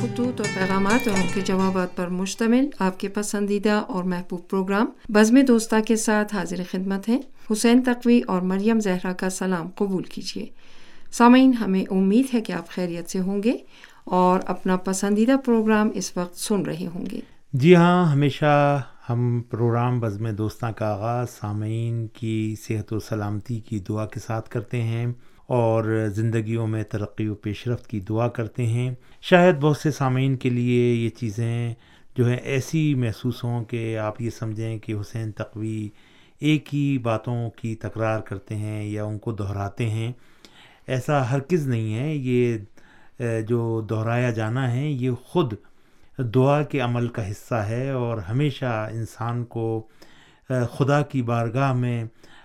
خطوط اور پیغامات اور ان کے جوابات پر مشتمل آپ کے پسندیدہ اور محبوب پروگرام بزم دوستہ کے ساتھ حاضر خدمت ہیں۔ حسین تقوی اور مریم زہرا کا سلام قبول کیجیے۔ سامعین، ہمیں امید ہے کہ آپ خیریت سے ہوں گے اور اپنا پسندیدہ پروگرام اس وقت سن رہے ہوں گے۔ جی ہاں ہمیشہ ہم پروگرام بزم دوستہ کا آغاز سامعین کی صحت و سلامتی کی دعا کے ساتھ کرتے ہیں۔ اور زندگیوں میں ترقی و پیش رفت کی دعا کرتے ہیں۔ شاید بہت سے سامعین کے لیے یہ چیزیں جو ہیں ایسی محسوس ہوں کہ آپ یہ سمجھیں کہ حسین تقوی ایک ہی باتوں کی تکرار کرتے ہیں یا ان کو دہراتے ہیں۔ ایسا ہرگز نہیں ہے۔ یہ جو دہرایا جانا ہے، یہ خود دعا کے عمل کا حصہ ہے اور ہمیشہ انسان کو خدا کی بارگاہ میں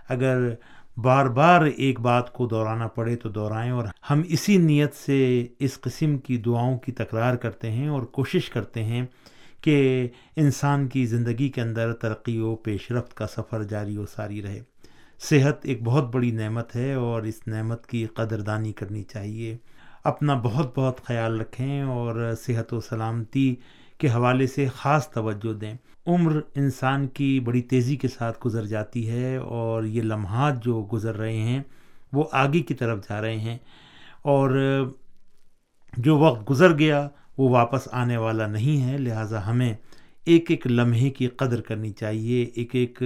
اگر بار بار ایک بات کو دہرانا پڑے تو دہرائیں اور ہم اسی نیت سے اس قسم کی دعاؤں کی تکرار کرتے ہیں اور کوشش کرتے ہیں کہ انسان کی زندگی کے اندر ترقی و پیش رفت کا سفر جاری و ساری رہے۔ صحت ایک بہت بڑی نعمت ہے اور اس نعمت کی قدردانی کرنی چاہیے۔ اپنا بہت بہت خیال رکھیں اور صحت و سلامتی کے حوالے سے خاص توجہ دیں۔ عمر انسان کی بڑی تیزی کے ساتھ گزر جاتی ہے اور یہ لمحات جو گزر رہے ہیں، وہ آگے کی طرف جا رہے ہیں اور جو وقت گزر گیا، وہ واپس آنے والا نہیں ہے۔ لہٰذا ہمیں ایک ایک لمحے کی قدر کرنی چاہیے، ایک ایک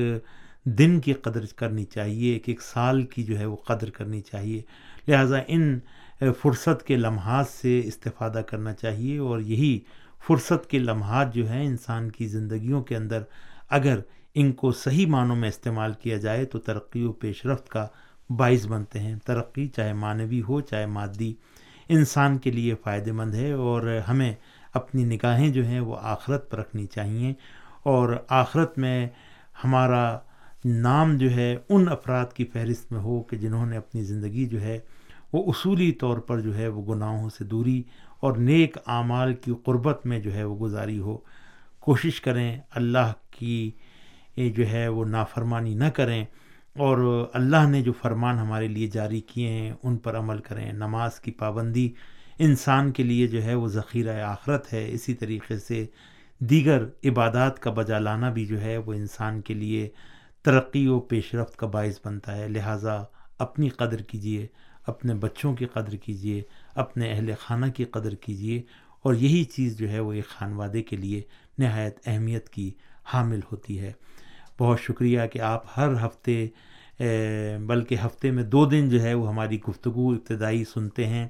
دن کی قدر کرنی چاہیے، ایک ایک سال کی جو ہے وہ قدر کرنی چاہیے۔ لہٰذا ان فرصت کے لمحات سے استفادہ کرنا چاہیے اور یہی فرصت کے لمحات جو ہیں انسان کی زندگیوں کے اندر اگر ان کو صحیح معنوں میں استعمال کیا جائے تو ترقی و پیش رفت کا باعث بنتے ہیں۔ ترقی چاہے معنوی ہو، چاہے مادی، انسان کے لیے فائدہ مند ہے اور ہمیں اپنی نگاہیں جو ہیں وہ آخرت پر رکھنی چاہیے اور آخرت میں ہمارا نام جو ہے ان افراد کی فہرست میں ہو کہ جنہوں نے اپنی زندگی جو ہے وہ اصولی طور پر جو ہے وہ گناہوں سے دوری اور نیک اعمال کی قربت میں جو ہے وہ گزاری ہو۔ کوشش کریں اللہ کی جو ہے وہ نافرمانی نہ کریں اور اللہ نے جو فرمان ہمارے لیے جاری کیے ہیں، ان پر عمل کریں۔ نماز کی پابندی انسان کے لیے جو ہے وہ ذخیرہ آخرت ہے۔ اسی طریقے سے دیگر عبادات کا بجا لانا بھی جو ہے وہ انسان کے لیے ترقی و پیش رفت کا باعث بنتا ہے۔ لہٰذا اپنی قدر کیجیے اپنے بچوں کی قدر کیجیے، اپنے اہل خانہ کی قدر کیجیے، اور یہی چیز جو ہے وہ ایک خانوادے کے لیے نہایت اہمیت کی حامل ہوتی ہے۔ بہت شکریہ کہ آپ ہر ہفتے بلکہ ہفتے میں دو دن جو ہے وہ ہماری گفتگو ابتدائی سنتے ہیں،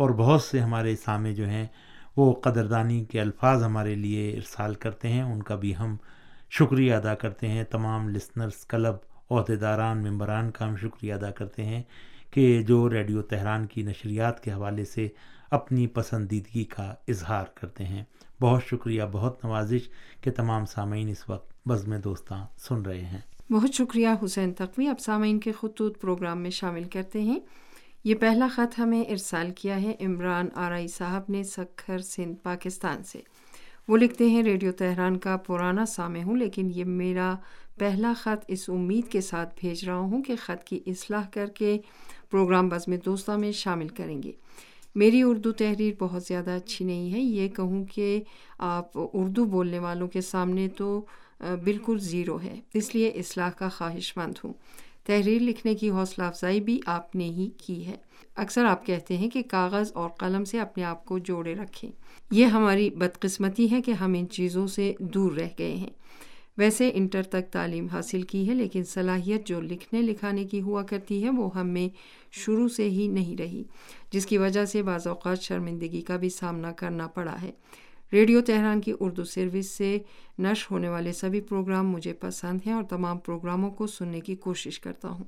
اور بہت سے ہمارے سامنے جو ہیں وہ قدردانی کے الفاظ ہمارے لیے ارسال کرتے ہیں۔ ان کا بھی ہم شکریہ ادا کرتے ہیں۔ تمام لسنرز کلب، عہدیداران، ممبران کا ہم شکریہ ادا کرتے ہیں۔ کہ جو ریڈیو تہران کی نشریات کے حوالے سے اپنی پسندیدگی کا اظہار کرتے ہیں۔ بہت شکریہ، بہت نوازش کہ تمام سامعین اس وقت بزم دوستاں سن رہے ہیں۔ بہت شکریہ حسین تقوی اب سامعین کے خطوط پروگرام میں شامل کرتے ہیں۔ یہ پہلا خط ہمیں ارسال کیا ہے عمران آرائی صاحب نے سکھر سندھ، پاکستان سے۔ وہ لکھتے ہیں، ریڈیو تہران کا پرانا سامع ہوں، لیکن یہ میرا پہلا خط اس امید کے ساتھ بھیج رہا ہوں کہ خط کی اصلاح کر کے پروگرام بزم دوستہ میں شامل کریں گے۔ میری اردو تحریر بہت زیادہ اچھی نہیں ہے۔ یہ کہوں کہ آپ اردو بولنے والوں کے سامنے تو بالکل زیرو ہے۔ اس لیے اصلاح کا خواہش مند ہوں۔ تحریر لکھنے کی حوصلہ افزائی بھی آپ نے ہی کی ہے۔ اکثر آپ کہتے ہیں کہ کاغذ اور قلم سے اپنے آپ کو جوڑے رکھیں۔ یہ ہماری بدقسمتی ہے کہ ہم ان چیزوں سے دور رہ گئے ہیں۔ ویسے انٹر تک تعلیم حاصل کی ہے، لیکن صلاحیت جو لکھنے لکھانے کی ہوا کرتی ہے وہ ہم میں شروع سے ہی نہیں رہی، جس کی وجہ سے بعض اوقات شرمندگی کا بھی سامنا کرنا پڑا ہے۔ ریڈیو تہران کی اردو سروس سے نشر ہونے والے سبھی پروگرام مجھے پسند ہیں اور تمام پروگراموں کو سننے کی کوشش کرتا ہوں۔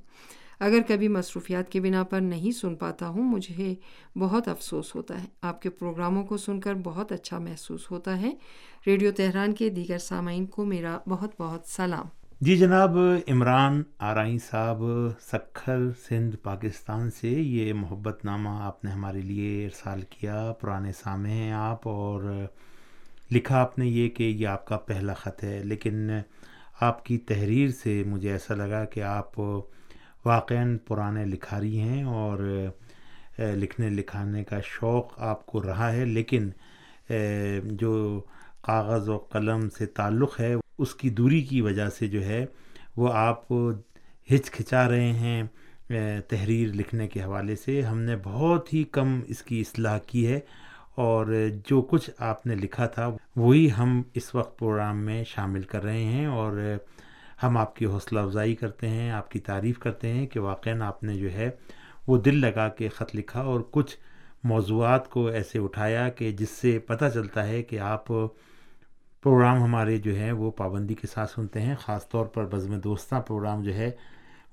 اگر کبھی مصروفیات کی بنا پر نہیں سن پاتا ہوں، مجھے بہت افسوس ہوتا ہے۔ آپ کے پروگراموں کو سن کر بہت اچھا محسوس ہوتا ہے۔ ریڈیو تہران کے دیگر سامعین کو میرا بہت بہت سلام۔ جی جناب، عمران آرائی صاحب سکھر سندھ، پاکستان سے یہ محبت نامہ آپ نے ہمارے لیے ارسال کیا۔ پرانے سامع ہیں آپ اور لکھا آپ نے یہ کہ یہ آپ کا پہلا خط ہے، لیکن آپ کی تحریر سے مجھے ایسا لگا کہ آپ واقع پرانے لکھاری ہیں اور لکھنے لکھانے کا شوق آپ کو رہا ہے، لیکن جو کاغذ و قلم سے تعلق ہے، اس کی دوری کی وجہ سے جو ہے، وہ آپ ہچکچا رہے ہیں تحریر لکھنے کے حوالے سے۔ ہم نے بہت ہی کم اس کی اصلاح کی ہے اور جو کچھ آپ نے لکھا تھا، وہی ہم اس وقت پروگرام میں شامل کر رہے ہیں اور ہم آپ کی حوصلہ افزائی کرتے ہیں، آپ کی تعریف کرتے ہیں کہ واقعا آپ نے جو ہے وہ دل لگا کے خط لکھا اور کچھ موضوعات کو ایسے اٹھایا کہ جس سے پتہ چلتا ہے کہ آپ پروگرام ہمارے جو ہیں وہ پابندی کے ساتھ سنتے ہیں، خاص طور پر بزم دوستہ پروگرام جو ہے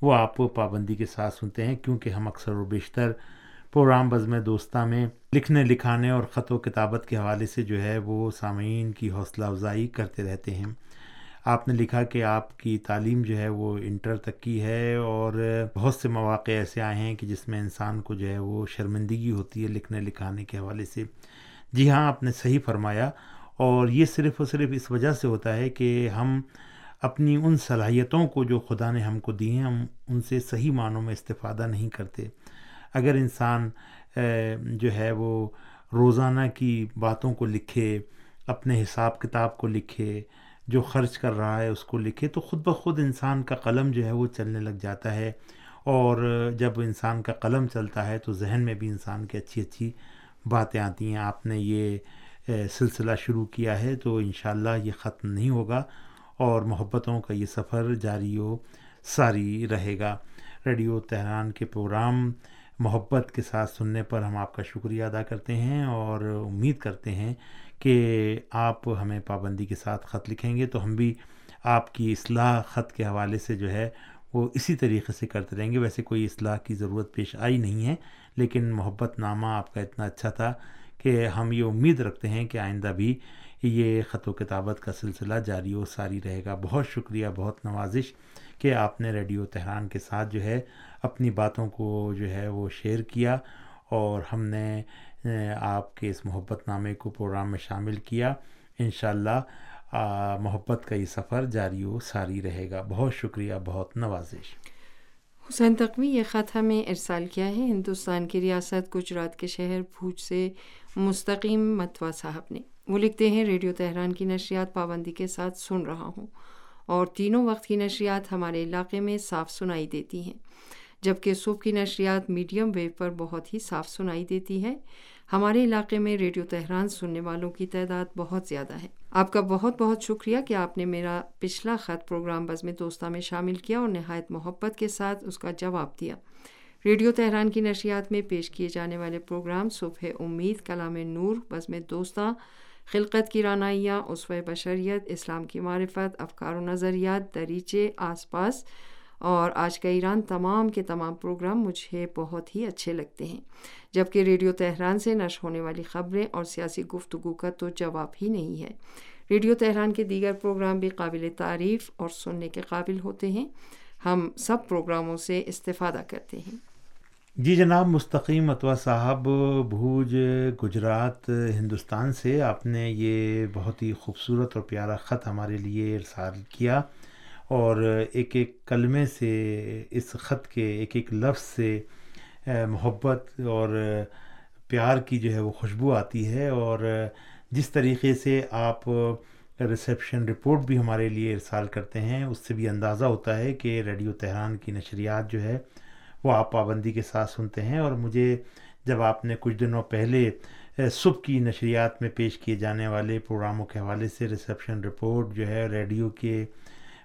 وہ آپ پابندی کے ساتھ سنتے ہیں، کیونکہ ہم اکثر و بیشتر پروگرام بزم دوستہ میں لکھنے، لکھانے اور خط و کتابت کے حوالے سے جو ہے وہ سامعین کی حوصلہ افزائی کرتے رہتے ہیں۔ آپ نے لکھا کہ آپ کی تعلیم جو ہے وہ انٹر تک کی ہے اور بہت سے مواقع ایسے آئے ہیں کہ جس میں انسان کو جو ہے وہ شرمندگی ہوتی ہے لکھنے لکھانے کے حوالے سے۔ جی ہاں آپ نے صحیح فرمایا اور یہ صرف اور صرف اس وجہ سے ہوتا ہے کہ ہم اپنی ان صلاحیتوں کو جو خدا نے ہم کو دی ہیں، ہم ان سے صحیح معنوں میں استفادہ نہیں کرتے۔ اگر انسان جو ہے وہ روزانہ کی باتوں کو لکھے، اپنے حساب کتاب کو لکھے جو خرچ کر رہا ہے اس کو لکھے، تو خود بخود انسان کا قلم جو ہے وہ چلنے لگ جاتا ہے۔ اور جب انسان کا قلم چلتا ہے تو ذہن میں بھی انسان کی اچھی اچھی باتیں آتی ہیں۔ آپ نے یہ سلسلہ شروع کیا ہے تو انشاءاللہ یہ ختم نہیں ہوگا اور محبتوں کا یہ سفر جاری و ساری رہے گا۔ ریڈیو تہران کے پروگرام محبت کے ساتھ سننے پر ہم آپ کا شکریہ ادا کرتے ہیں اور امید کرتے ہیں کہ آپ ہمیں پابندی کے ساتھ خط لکھیں گے تو ہم بھی آپ کی اصلاح خط کے حوالے سے جو ہے وہ اسی طریقے سے کرتے رہیں گے۔ ویسے کوئی اصلاح کی ضرورت پیش آئی نہیں ہے، لیکن محبت نامہ آپ کا اتنا اچھا تھا کہ ہم یہ امید رکھتے ہیں کہ آئندہ بھی یہ خط و کتابت کا سلسلہ جاری و ساری رہے گا۔ بہت شکریہ، بہت نوازش کہ آپ نے ریڈیو تہران کے ساتھ جو ہے اپنی باتوں کو جو ہے وہ شیئر کیا اور ہم نے آپ کے اس محبت نامے کو پروگرام میں شامل کیا۔ انشاءاللہ محبت کا یہ سفر جاری و ساری رہے گا۔ بہت شکریہ، بہت نوازش۔ حسین تقوی، یہ خط ہمیں ارسال کیا ہے۔ ہندوستان کی ریاست گجرات کے شہر بھوج سے مستقیم متوا صاحب نے۔ وہ لکھتے ہیں، ریڈیو تہران کی نشریات پابندی کے ساتھ سن رہا ہوں اور تینوں وقت کی نشریات ہمارے علاقے میں صاف سنائی دیتی ہیں۔ جبکہ صبح کی نشریات میڈیم ویو پر بہت ہی صاف سنائی دیتی ہے ہمارے علاقے میں ریڈیو تہران سننے والوں کی تعداد بہت زیادہ ہے۔ آپ کا بہت بہت شکریہ کہ آپ نے میرا پچھلا خط پروگرام بزم دوستہ میں شامل کیا اور نہایت محبت کے ساتھ اس کا جواب دیا۔ ریڈیو تہران کی نشریات میں پیش کیے جانے والے پروگرام صبح امید، کلام نور، بزم دوستہ، خلقت کی رانائیاں عصو بشریت، اسلام کی معرفت، افکار و نظریات، دریچے، آس پاس اور آج کا ایران تمام کے تمام پروگرام مجھے بہت ہی اچھے لگتے ہیں۔ جبکہ ریڈیو تہران سے نش ہونے والی خبریں اور سیاسی گفتگو کا تو جواب ہی نہیں ہے۔ ریڈیو تہران کے دیگر پروگرام بھی قابل تعریف اور سننے کے قابل ہوتے ہیں۔ ہم سب پروگراموں سے استفادہ کرتے ہیں۔ جی جناب، مستقیم اتوا صاحب، بھوج، گجرات، ہندوستان سے آپ نے یہ بہت ہی خوبصورت اور پیارا خط ہمارے لیے ارسال کیا۔ اور ایک ایک کلمے سے، اس خط کے ایک ایک لفظ سے محبت اور پیار کی جو ہے وہ خوشبو آتی ہے۔ اور جس طریقے سے آپ ریسیپشن رپورٹ بھی ہمارے لیے ارسال کرتے ہیں، اس سے بھی اندازہ ہوتا ہے کہ ریڈیو تہران کی نشریات جو ہے وہ آپ پابندی کے ساتھ سنتے ہیں۔ اور مجھے جب آپ نے کچھ دنوں پہلے صبح کی نشریات میں پیش کیے جانے والے پروگراموں کے حوالے سے ریسیپشن رپورٹ جو ہے ریڈیو کے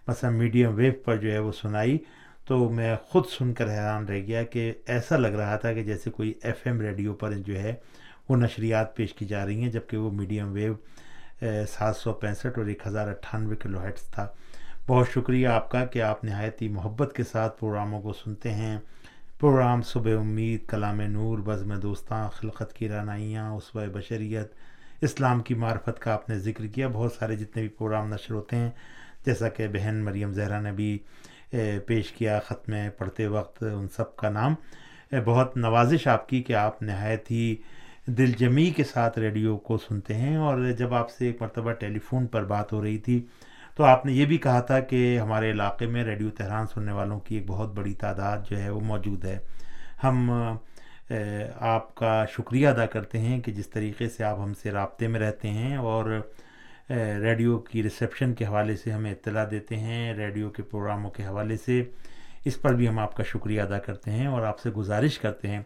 مثلا میڈیم ویو پر جو ہے وہ سنائی، تو میں خود سن کر حیران رہ گیا کہ ایسا لگ رہا تھا کہ جیسے کوئی ایف ایم ریڈیو پر جو ہے وہ نشریات پیش کی جا رہی ہیں، جبکہ وہ میڈیم ویو سات سو پینسٹھ اور ایک ہزار اٹھانوے کلو ہیٹس تھا۔ بہت شکریہ آپ کا کہ آپ نہایت ہی محبت کے ساتھ پروگراموں کو سنتے ہیں۔ پروگرام صبح امید، کلام نور، بزم دوستاں، خلقت کی رانائیاں عصوۂ بشریت، اسلام کی معرفت کا آپ نے ذکر کیا۔ بہت سارے جتنے بھی پروگرام نشر ہوتے ہیں جیسا کہ بہن مریم زہرا نے بھی پیش کیا خط میں پڑھتے وقت ان سب کا نام۔ بہت نوازش آپ کی کہ آپ نہایت ہی دل جمی کے ساتھ ریڈیو کو سنتے ہیں۔ اور جب آپ سے ایک مرتبہ ٹیلی فون پر بات ہو رہی تھی، تو آپ نے یہ بھی کہا تھا کہ ہمارے علاقے میں ریڈیو تہران سننے والوں کی ایک بہت بڑی تعداد جو ہے وہ موجود ہے۔ ہم آپ کا شکریہ ادا کرتے ہیں کہ جس طریقے سے آپ ہم سے رابطے میں رہتے ہیں۔ اور ریڈیو کی ریسیپشن کے حوالے سے ہمیں اطلاع دیتے ہیں، ریڈیو کے پروگراموں کے حوالے سے۔ اس پر بھی ہم آپ کا شکریہ ادا کرتے ہیں اور آپ سے گزارش کرتے ہیں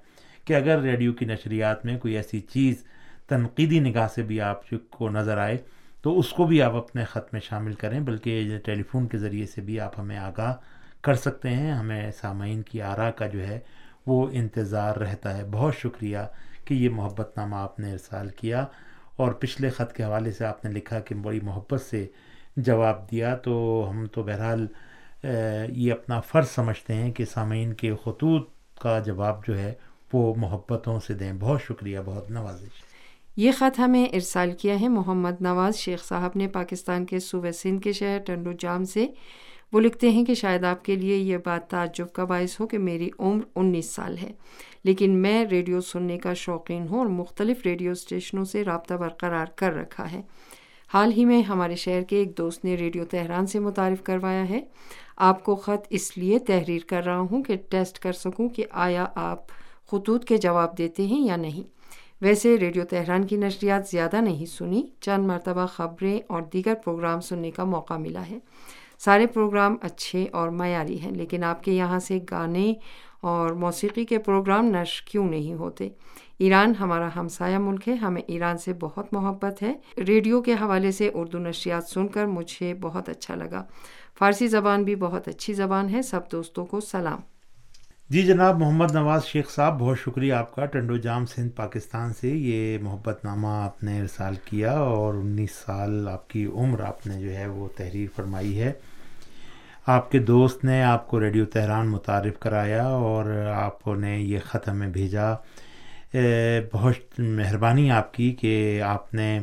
کہ اگر ریڈیو کی نشریات میں کوئی ایسی چیز تنقیدی نگاہ سے بھی آپ کو نظر آئے، تو اس کو بھی آپ اپنے خط میں شامل کریں، بلکہ ٹیلی فون کے ذریعے سے بھی آپ ہمیں آگاہ کر سکتے ہیں۔ ہمیں سامعین کی آرا کا جو ہے، وہ انتظار رہتا ہے۔ بہت شکریہ کہ یہ محبت نامہ آپ نے ارسال کیا۔ اور پچھلے خط کے حوالے سے آپ نے لکھا کہ بڑی محبت سے جواب دیا، تو ہم تو بہرحال یہ اپنا فرض سمجھتے ہیں کہ سامعین کے خطوط کا جواب جو ہے، وہ محبتوں سے دیں۔ بہت شکریہ، بہت نوازش۔ یہ خط ہمیں ارسال کیا ہے۔ محمد نواز شیخ صاحب نے پاکستان کے صوبہ سندھ کے شہر ٹنڈو جام سے۔ وہ لکھتے ہیں کہ شاید آپ کے لیے یہ بات تعجب کا باعث ہو کہ میری عمر انیس سال ہے۔ لیکن میں ریڈیو سننے کا شوقین ہوں اور مختلف ریڈیو اسٹیشنوں سے رابطہ برقرار کر رکھا ہے۔ حال ہی میں ہمارے شہر کے ایک دوست نے ریڈیو تہران سے متعارف کروایا ہے۔ آپ کو خط اس لیے تحریر کر رہا ہوں کہ ٹیسٹ کر سکوں کہ آیا آپ خطوط کے جواب دیتے ہیں یا نہیں۔ ویسے ریڈیو تہران کی نشریات زیادہ نہیں سنی، چند مرتبہ خبریں اور دیگر پروگرام سننے کا موقع ملا ہے۔ سارے پروگرام اچھے اور معیاری ہیں، لیکن آپ کے یہاں سے گانے اور موسیقی کے پروگرام نشر کیوں نہیں ہوتے؟ ایران ہمارا ہمسایہ ملک ہے، ہمیں ایران سے بہت محبت ہے۔ ریڈیو کے حوالے سے اردو نشریات سن کر مجھے بہت اچھا لگا۔ فارسی زبان بھی بہت اچھی زبان ہے۔ سب دوستوں کو سلام۔ جی جناب، محمد نواز شیخ صاحب، بہت شکریہ آپ کا۔ ٹنڈو جام سندھ، پاکستان سے یہ محبت نامہ آپ نے ارسال کیا اور انیس سال آپ کی عمر آپ نے جو ہے وہ تحریر فرمائی ہے۔ آپ کے دوست نے آپ کو ریڈیو تہران متعارف کرایا اور آپ نے یہ خط ہمیں بھیجا۔ بہت مہربانی آپ کی کہ آپ نے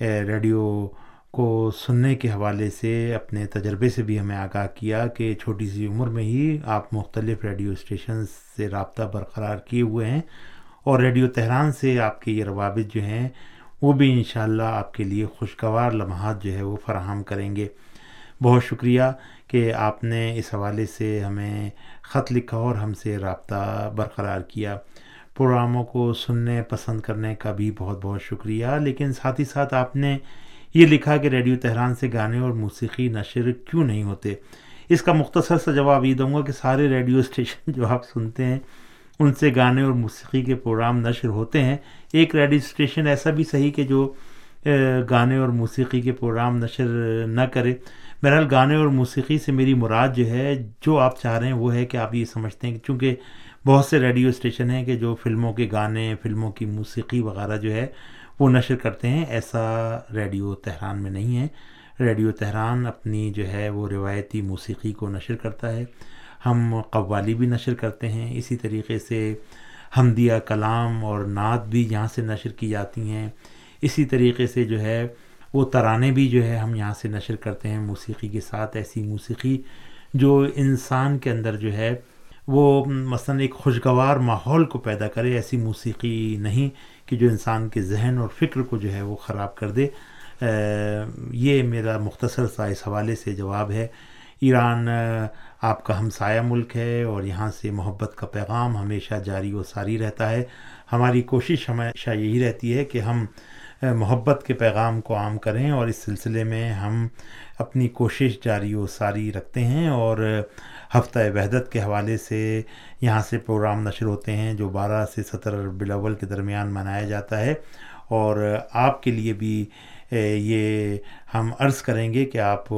ریڈیو کو سننے کے حوالے سے اپنے تجربے سے بھی ہمیں آگاہ کیا کہ چھوٹی سی عمر میں ہی آپ مختلف ریڈیو اسٹیشن سے رابطہ برقرار کیے ہوئے ہیں اور ریڈیو تہران سے آپ کے یہ روابط جو ہیں وہ بھی انشاءاللہ اللہ آپ کے لیے خوشگوار لمحات جو ہے وہ فراہم کریں گے۔ بہت شکریہ کہ آپ نے اس حوالے سے ہمیں خط لکھا اور ہم سے رابطہ برقرار کیا۔ پروگراموں کو سننے، پسند کرنے کا بھی بہت بہت شکریہ۔ لیکن ساتھ ہی ساتھ آپ نے یہ لکھا کہ ریڈیو تہران سے گانے اور موسیقی نشر کیوں نہیں ہوتے؟ اس کا مختصر سا جواب یہ دوں گا کہ سارے ریڈیو اسٹیشن جو آپ سنتے ہیں، ان سے گانے اور موسیقی کے پروگرام نشر ہوتے ہیں۔ ایک ریڈیو اسٹیشن ایسا بھی صحیح کہ جو گانے اور موسیقی کے پروگرام نشر نہ کرے۔ بہرحال گانے اور موسیقی سے میری مراد جو ہے، جو آپ چاہ رہے ہیں، وہ ہے کہ آپ یہ سمجھتے ہیں کہ چونکہ بہت سے ریڈیو اسٹیشن ہیں کہ جو فلموں کے گانے، فلموں کی موسیقی وغیرہ جو ہے، وہ نشر کرتے ہیں، ایسا ریڈیو تہران میں نہیں ہے۔ ریڈیو تہران اپنی جو ہے، وہ روایتی موسیقی کو نشر کرتا ہے۔ ہم قوالی بھی نشر کرتے ہیں۔ اسی طریقے سے حمدیہ کلام اور نعت بھی یہاں سے نشر کی جاتی ہیں۔ اسی طریقے سے جو ہے وہ ترانے بھی جو ہے ہم یہاں سے نشر کرتے ہیں موسیقی کے ساتھ، ایسی موسیقی جو انسان کے اندر جو ہے وہ مثلا ایک خوشگوار ماحول کو پیدا کرے، ایسی موسیقی نہیں کہ جو انسان کے ذہن اور فکر کو جو ہے وہ خراب کر دے۔ یہ میرا مختصر سا اس حوالے سے جواب ہے۔ ایران آپ کا ہمسایہ ملک ہے اور یہاں سے محبت کا پیغام ہمیشہ جاری و ساری رہتا ہے۔ ہماری کوشش ہمیشہ یہی رہتی ہے کہ ہم محبت کے پیغام کو عام کریں اور اس سلسلے میں ہم اپنی کوشش جاری و ساری رکھتے ہیں اور ہفتہ وحدت کے حوالے سے یہاں سے پروگرام نشر ہوتے ہیں جو بارہ سے سترہ بلاول کے درمیان منایا جاتا ہے اور آپ کے لیے بھی یہ ہم عرض کریں گے کہ آپ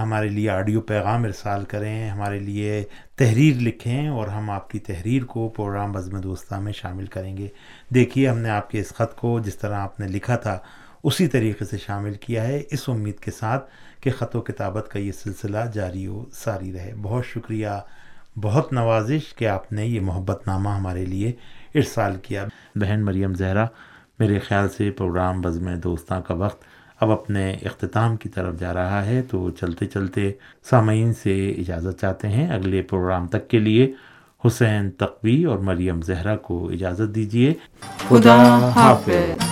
ہمارے لیے آڈیو پیغام ارسال کریں، ہمارے لیے تحریر لکھیں اور ہم آپ کی تحریر کو پروگرام بزم دوستہ میں شامل کریں گے۔ دیکھیے، ہم نے آپ کے اس خط کو جس طرح آپ نے لکھا تھا، اسی طریقے سے شامل کیا ہے۔ اس امید کے ساتھ کہ خط و کتابت کا یہ سلسلہ جاری و ساری رہے۔ بہت شکریہ۔ بہت نوازش کہ آپ نے یہ محبت نامہ ہمارے لیے ارسال کیا۔ بہن مریم زہرا، میرے خیال سے پروگرام بزم دوستاں کا وقت اب اپنے اختتام کی طرف جا رہا ہے تو چلتے چلتے سامعین سے اجازت چاہتے ہیں اگلے پروگرام تک کے لیے حسین تقوی اور مریم زہرا کو اجازت دیجیے خدا حافظ۔